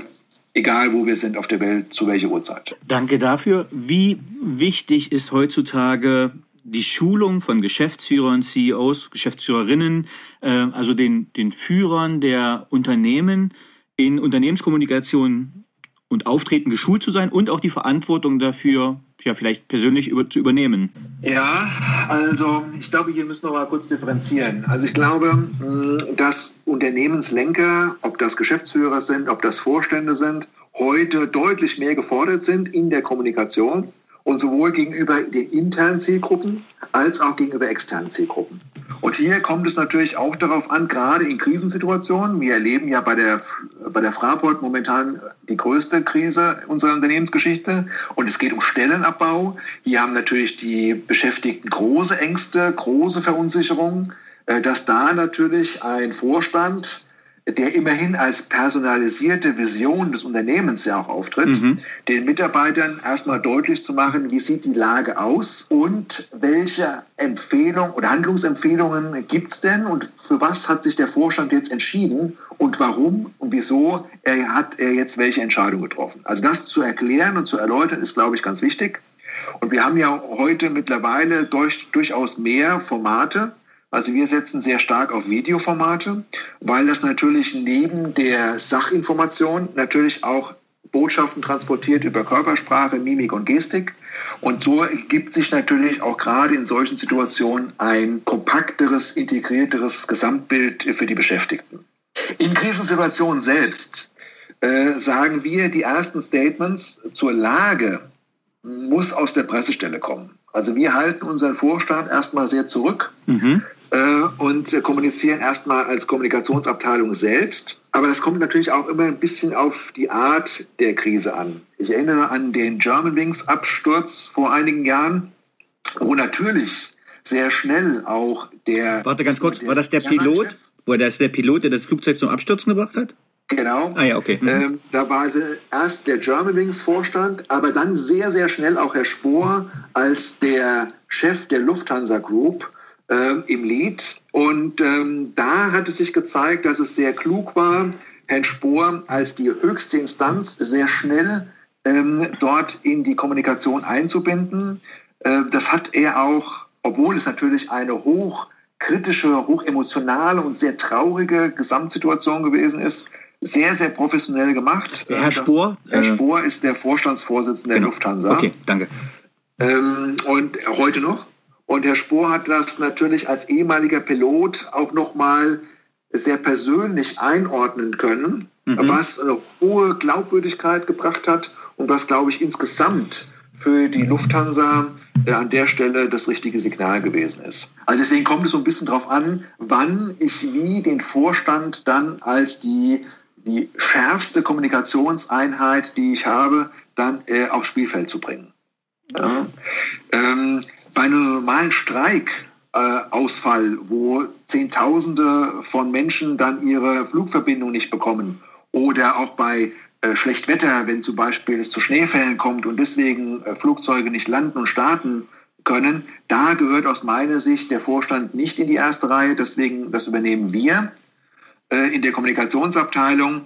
egal wo wir sind auf der Welt, zu welcher Uhrzeit. Danke dafür. Wie wichtig ist heutzutage die Schulung von Geschäftsführern, CEOs, Geschäftsführerinnen, äh, also den, den Führern der Unternehmen, in Unternehmenskommunikation und Auftreten geschult zu sein und auch die Verantwortung dafür ja vielleicht persönlich über, zu übernehmen? Ja, also ich glaube, hier müssen wir mal kurz differenzieren. Also ich glaube, mm, dass Unternehmenslenker, ob das Geschäftsführer sind, ob das Vorstände sind, heute deutlich mehr gefordert sind in der Kommunikation und sowohl gegenüber den internen Zielgruppen als auch gegenüber externen Zielgruppen. Und hier kommt es natürlich auch darauf an, gerade in Krisensituationen, wir erleben ja bei der, bei der Fraport momentan die größte Krise unserer Unternehmensgeschichte und es geht um Stellenabbau. Hier haben natürlich die Beschäftigten große Ängste, große Verunsicherungen, äh, dass da natürlich ein Vorstand der immerhin als personalisierte Vision des Unternehmens ja auch auftritt, mhm. den Mitarbeitern erstmal deutlich zu machen, wie sieht die Lage aus und welche Empfehlungen oder Handlungsempfehlungen gibt es denn und für was hat sich der Vorstand jetzt entschieden und warum und wieso er hat er jetzt welche Entscheidung getroffen. Also das zu erklären und zu erläutern ist, glaube ich, ganz wichtig. Und wir haben ja heute mittlerweile durch, durchaus mehr Formate, also wir setzen sehr stark auf Videoformate, weil das natürlich neben der Sachinformation natürlich auch Botschaften transportiert über Körpersprache, Mimik und Gestik. Und so ergibt sich natürlich auch gerade in solchen Situationen ein kompakteres, integrierteres Gesamtbild für die Beschäftigten. In Krisensituationen selbst äh, sagen wir, die ersten Statements zur Lage muss aus der Pressestelle kommen. Also wir halten unseren Vorstand erstmal sehr zurück. Mhm und kommunizieren erstmal als Kommunikationsabteilung selbst. Aber das kommt natürlich auch immer ein bisschen auf die Art der Krise an. Ich erinnere an den Germanwings Absturz vor einigen Jahren, wo natürlich sehr schnell auch der. Warte ganz kurz, war das der Pilot? War das der Pilot, der das Flugzeug zum Abstürzen gebracht hat? Genau. Ah ja, okay. Mhm. Ähm, da war also erst der Germanwings Vorstand, aber dann sehr, sehr schnell auch Herr Spohr als der Chef der Lufthansa Group äh, im Lied. Und ähm, da hat es sich gezeigt, dass es sehr klug war, Herrn Spohr als die höchste Instanz sehr schnell ähm, dort in die Kommunikation einzubinden. Äh, das hat er auch, obwohl es natürlich eine hochkritische, hochemotionale und sehr traurige Gesamtsituation gewesen ist, sehr, sehr professionell gemacht. Herr äh, Spohr? Herr äh, Spohr ist der Vorstandsvorsitzende genau. der Lufthansa. Okay, danke. Ähm, und heute noch. Und Herr Spohr hat das natürlich als ehemaliger Pilot auch nochmal sehr persönlich einordnen können, mhm. was eine hohe Glaubwürdigkeit gebracht hat und was, glaube ich, insgesamt für die Lufthansa äh, an der Stelle das richtige Signal gewesen ist. Also deswegen kommt es so ein bisschen darauf an, wann ich wie den Vorstand dann als die die schärfste Kommunikationseinheit, die ich habe, dann äh, aufs Spielfeld zu bringen. Ja. Ähm, bei einem normalen Streikausfall, äh, wo Zehntausende von Menschen dann ihre Flugverbindung nicht bekommen, oder auch bei äh, Schlechtwetter, wenn zum Beispiel es zu Schneefällen kommt und deswegen äh, Flugzeuge nicht landen und starten können, da gehört aus meiner Sicht der Vorstand nicht in die erste Reihe. Deswegen, das übernehmen wir. Äh, in der Kommunikationsabteilung,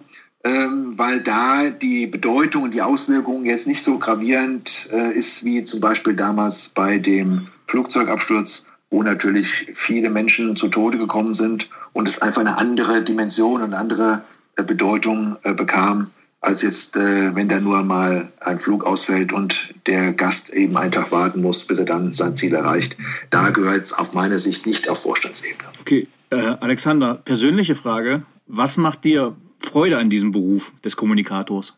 weil da die Bedeutung und die Auswirkungen jetzt nicht so gravierend äh, ist wie zum Beispiel damals bei dem Flugzeugabsturz, wo natürlich viele Menschen zu Tode gekommen sind und es einfach eine andere Dimension und andere äh, Bedeutung bekam, als jetzt, wenn da nur mal ein Flug ausfällt und der Gast eben einen Tag warten muss, bis er dann sein Ziel erreicht. Da gehört es auf meiner Sicht nicht auf Vorstandsebene. Okay, äh, Alexander, persönliche Frage. Was macht dir Freude an diesem Beruf des Kommunikators?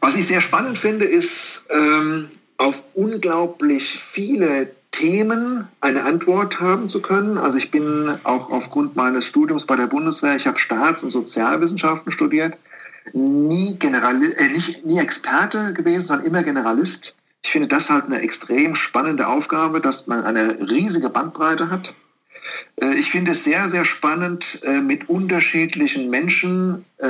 Was ich sehr spannend finde, ist, ähm, auf unglaublich viele Themen eine Antwort haben zu können. Also ich bin auch aufgrund meines Studiums bei der Bundeswehr, ich habe Staats- und Sozialwissenschaften studiert, nie, General, äh, nicht, nie Experte gewesen, sondern immer Generalist. Ich finde das halt eine extrem spannende Aufgabe, dass man eine riesige Bandbreite hat. Äh, ich finde es sehr, sehr spannend, äh, mit unterschiedlichen Menschen äh,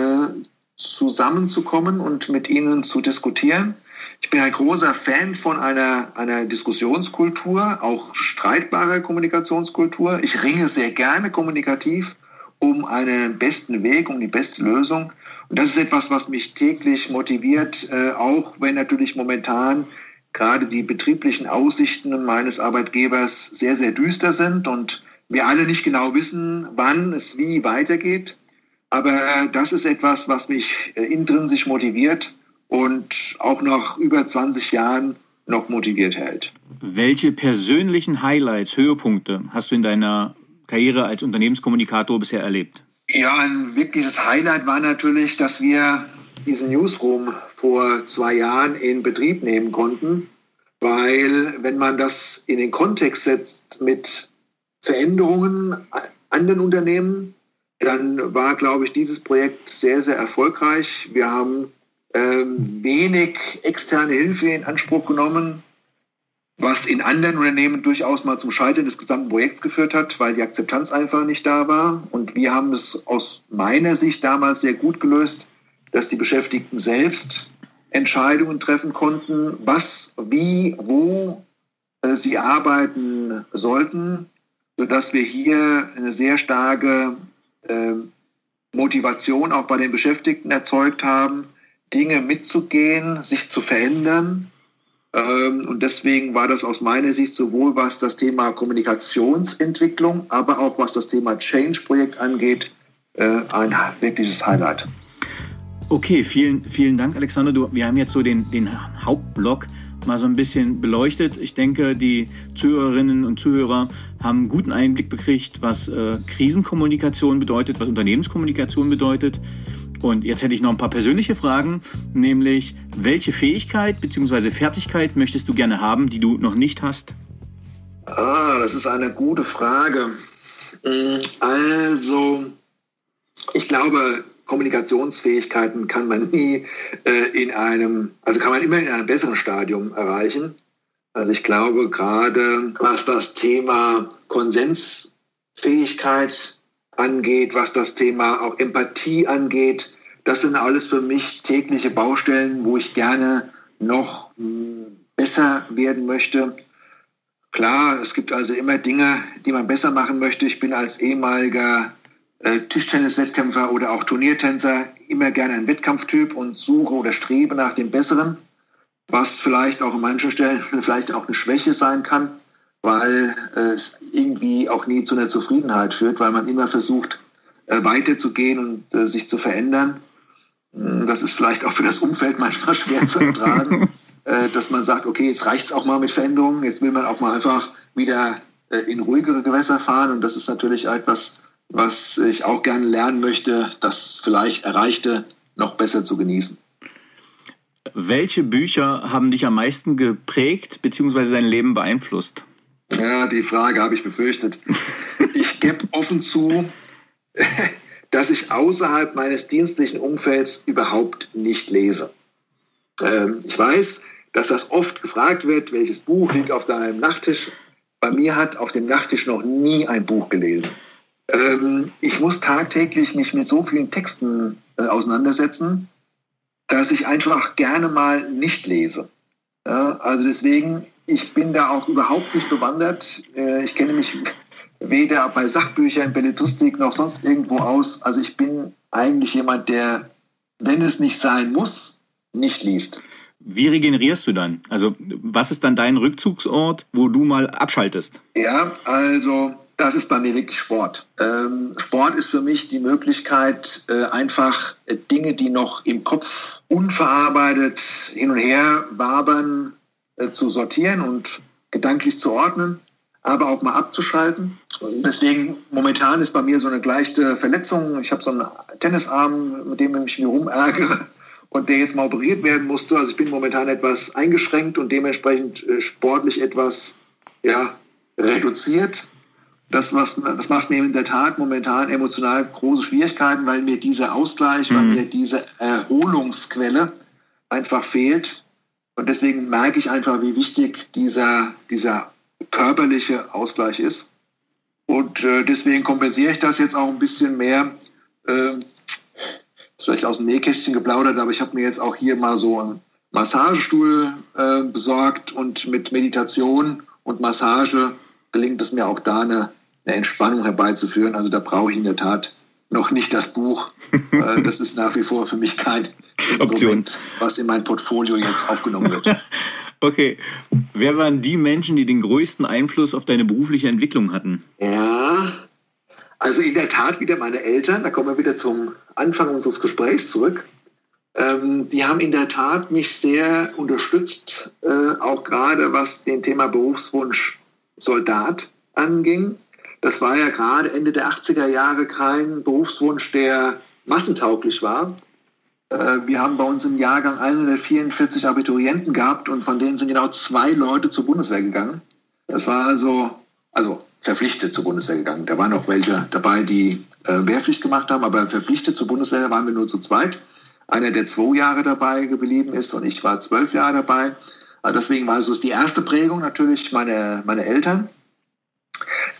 zusammenzukommen und mit ihnen zu diskutieren. Ich bin ein großer Fan von einer, einer Diskussionskultur, auch streitbarer Kommunikationskultur. Ich ringe sehr gerne kommunikativ um einen besten Weg, um die beste Lösung. Und das ist etwas, was mich täglich motiviert, auch wenn natürlich momentan gerade die betrieblichen Aussichten meines Arbeitgebers sehr, sehr düster sind und wir alle nicht genau wissen, wann es wie weitergeht. Aber das ist etwas, was mich äh, intrinsisch motiviert und auch nach über 20 Jahren noch motiviert hält. Welche persönlichen Highlights, Höhepunkte hast du in deiner Karriere als Unternehmenskommunikator bisher erlebt? Ja, ein wirkliches Highlight war natürlich, dass wir diesen Newsroom vor zwei Jahren in Betrieb nehmen konnten, weil wenn man das in den Kontext setzt mit Veränderungen an den Unternehmen, dann war, glaube ich, dieses Projekt sehr, sehr erfolgreich. Wir haben ähm, wenig externe Hilfe in Anspruch genommen, was in anderen Unternehmen durchaus mal zum Scheitern des gesamten Projekts geführt hat, weil die Akzeptanz einfach nicht da war. Und wir haben es aus meiner Sicht damals sehr gut gelöst, dass die Beschäftigten selbst Entscheidungen treffen konnten, was, wie, wo äh, sie arbeiten sollten sodass wir hier eine sehr starke äh, Motivation auch bei den Beschäftigten erzeugt haben, Dinge mitzugehen, sich zu verändern. Ähm, und deswegen war das aus meiner Sicht sowohl was das Thema Kommunikationsentwicklung, aber auch was das Thema Change-Projekt angeht, äh, ein wirkliches Highlight. Okay, vielen, vielen Dank, Alexander. Du, wir haben jetzt so den, den Hauptblock mal so ein bisschen beleuchtet. Ich denke, die Zuhörerinnen und Zuhörer haben einen guten Einblick bekriegt, was äh, Krisenkommunikation bedeutet, was Unternehmenskommunikation bedeutet. Und jetzt hätte ich noch ein paar persönliche Fragen, nämlich welche Fähigkeit bzw. Fertigkeit möchtest du gerne haben, die du noch nicht hast? Ah, das ist eine gute Frage. Mm, also, ich glaube, Kommunikationsfähigkeiten kann man nie äh, in einem, also kann man immer in einem besseren Stadium erreichen. Also ich glaube gerade, was das Thema Konsensfähigkeit angeht, was das Thema auch Empathie angeht. Das sind alles für mich tägliche Baustellen, wo ich gerne noch hm, besser werden möchte. Klar, es gibt also immer Dinge, die man besser machen möchte. Ich bin als ehemaliger Tischtennis-Wettkämpfer oder auch Turniertänzer immer gerne ein Wettkampftyp und suche oder strebe nach dem Besseren, was vielleicht auch an manchen Stellen vielleicht auch eine Schwäche sein kann, weil äh, es irgendwie auch nie zu einer Zufriedenheit führt, weil man immer versucht, äh, weiterzugehen und äh, sich zu verändern. Hm, das ist vielleicht auch für das Umfeld manchmal schwer zu ertragen, äh, dass man sagt, okay, jetzt reicht es auch mal mit Veränderungen, jetzt will man auch mal einfach wieder äh, in ruhigere Gewässer fahren und das ist natürlich etwas, was ich auch gerne lernen möchte, das vielleicht Erreichte noch besser zu genießen. Welche Bücher haben dich am meisten geprägt bzw. dein Leben beeinflusst? Ja, die Frage habe ich befürchtet. Ich gebe offen zu, dass ich außerhalb meines dienstlichen Umfelds überhaupt nicht lese. Ähm, ich weiß, dass das oft gefragt wird, welches Buch liegt auf deinem Nachttisch. Bei mir hat auf dem Nachttisch noch nie ein Buch gelesen. Ähm, ich muss tagtäglich mich mit so vielen Texten äh, auseinandersetzen, dass ich einfach gerne mal nicht lese. Ja, also deswegen, ich bin da auch überhaupt nicht bewandert. Äh, ich kenne mich weder bei Sachbüchern, Belletristik noch sonst irgendwo aus. Also ich bin eigentlich jemand, der, wenn es nicht sein muss, nicht liest. Wie regenerierst du dann? Also was ist dann dein Rückzugsort, wo du mal abschaltest? Ja, also das ist bei mir wirklich Sport. Ähm, Sport ist für mich die Möglichkeit, äh, einfach äh, Dinge, die noch im Kopf unverarbeitet hin und her wabern, äh, zu sortieren und gedanklich zu ordnen, aber auch mal abzuschalten. Deswegen momentan ist bei mir so eine leichte Verletzung. Ich habe so einen Tennisarm, mit dem ich mich rumärgere und der jetzt mal operiert werden musste. Also ich bin momentan etwas eingeschränkt und dementsprechend äh, sportlich etwas ja, reduziert. Das, was, das macht mir in der Tat momentan emotional große Schwierigkeiten, weil mir dieser Ausgleich, mhm. weil mir diese Erholungsquelle einfach fehlt. Und deswegen merke ich einfach, wie wichtig dieser, dieser körperliche Ausgleich ist. Und äh, deswegen kompensiere ich das jetzt auch ein bisschen mehr. Äh, vielleicht aus dem Nähkästchen geplaudert, aber ich habe mir jetzt auch hier mal so einen Massagestuhl äh, besorgt und mit Meditation und Massage gelingt es mir auch da eine eine Entspannung herbeizuführen. Also da brauche ich in der Tat noch nicht das Buch. Äh, das ist nach wie vor für mich kein Instrument, was in mein Portfolio jetzt aufgenommen wird. Okay. Wer waren die Menschen, die den größten Einfluss auf deine berufliche Entwicklung hatten? Ja, also in der Tat wieder meine Eltern. Da kommen wir wieder zum Anfang unseres Gesprächs zurück. Ähm, die haben in der Tat mich sehr unterstützt, äh, auch gerade was den Thema Berufswunsch Soldat anging. Das war ja gerade Ende der 80er Jahre kein Berufswunsch, der massentauglich war. Äh, wir haben bei uns im Jahrgang 144 Abiturienten gehabt und von denen sind genau zwei Leute zur Bundeswehr gegangen. Das war also, also verpflichtet zur Bundeswehr gegangen. Da waren noch welche dabei, die äh, Wehrpflicht gemacht haben, aber verpflichtet zur Bundeswehr waren wir nur zu zweit. Einer, der zwei Jahre dabei geblieben ist und ich war zwölf Jahre dabei. Also deswegen war so die erste Prägung natürlich meine, meine Eltern.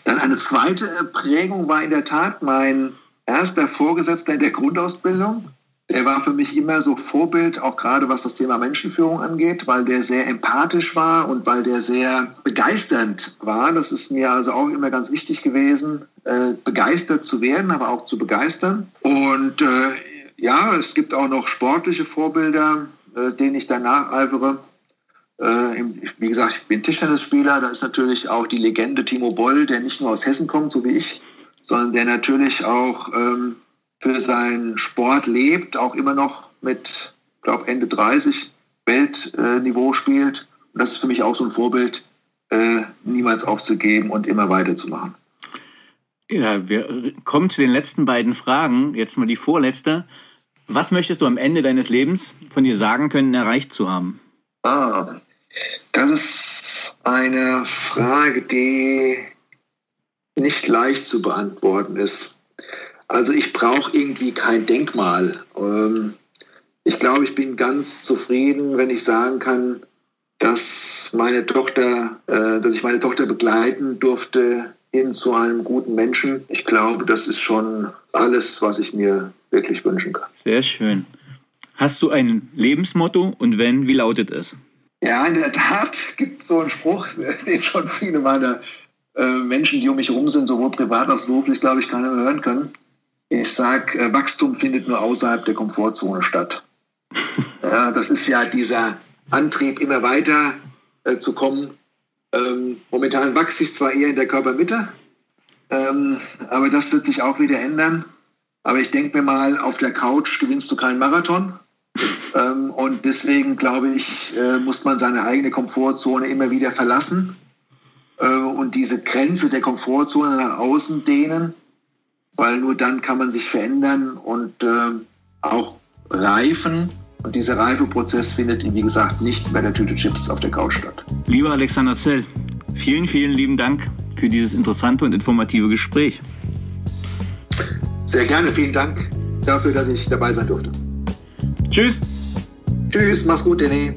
Dann eine zweite Prägung war in der Tat mein erster Vorgesetzter in der Grundausbildung. Der war für mich immer so Vorbild, auch gerade was das Thema Menschenführung angeht, weil der sehr empathisch war und weil der sehr begeisternd war. Das ist mir also auch immer ganz wichtig gewesen, äh, begeistert zu werden, aber auch zu begeistern. Und äh, ja, es gibt auch noch sportliche Vorbilder, äh, denen ich danach eifere. Äh, wie gesagt, ich bin Tischtennisspieler, da ist natürlich auch die Legende Timo Boll, der nicht nur aus Hessen kommt, so wie ich, sondern der natürlich auch ähm, für seinen Sport lebt, auch immer noch mit, glaube Ende 30 Weltniveau äh, spielt. Und das ist für mich auch so ein Vorbild, äh, niemals aufzugeben und immer weiterzumachen. Ja, wir kommen zu den letzten beiden Fragen. Jetzt mal die vorletzte. Was möchtest du am Ende deines Lebens von dir sagen können, erreicht zu haben? Ah, das ist eine Frage, die nicht leicht zu beantworten ist. Also ich brauche irgendwie kein Denkmal. Ähm, ich glaube, ich bin ganz zufrieden, wenn ich sagen kann, dass meine Tochter, äh, dass ich meine Tochter begleiten durfte hin zu einem guten Menschen. Ich glaube, das ist schon alles, was ich mir wirklich wünschen kann. Sehr schön. Hast du ein Lebensmotto und wenn, wie lautet es? Ja, in der Tat gibt es so einen Spruch, den schon viele meiner äh, Menschen, die um mich herum sind, sowohl privat als beruflich, glaube ich, keiner mehr hören können. Ich sage, äh, Wachstum findet nur außerhalb der Komfortzone statt. ja, das ist ja dieser Antrieb, immer weiter äh, zu kommen. Ähm, momentan wachse ich zwar eher in der Körpermitte, ähm, aber das wird sich auch wieder ändern. Aber ich denke mir mal, auf der Couch gewinnst du keinen Marathon. Ähm, und deswegen glaube ich, äh, muss man seine eigene Komfortzone immer wieder verlassen äh, und diese Grenze der Komfortzone nach außen dehnen, weil nur dann kann man sich verändern und äh, auch reifen. Und dieser Reifeprozess findet, wie gesagt, nicht bei der Tüte Chips auf der Couch statt. Lieber Alexander Zell, vielen, vielen lieben Dank für dieses interessante und informative Gespräch. Sehr gerne, vielen Dank dafür, dass ich dabei sein durfte. Tschüss. Tschüss, mach's gut, René.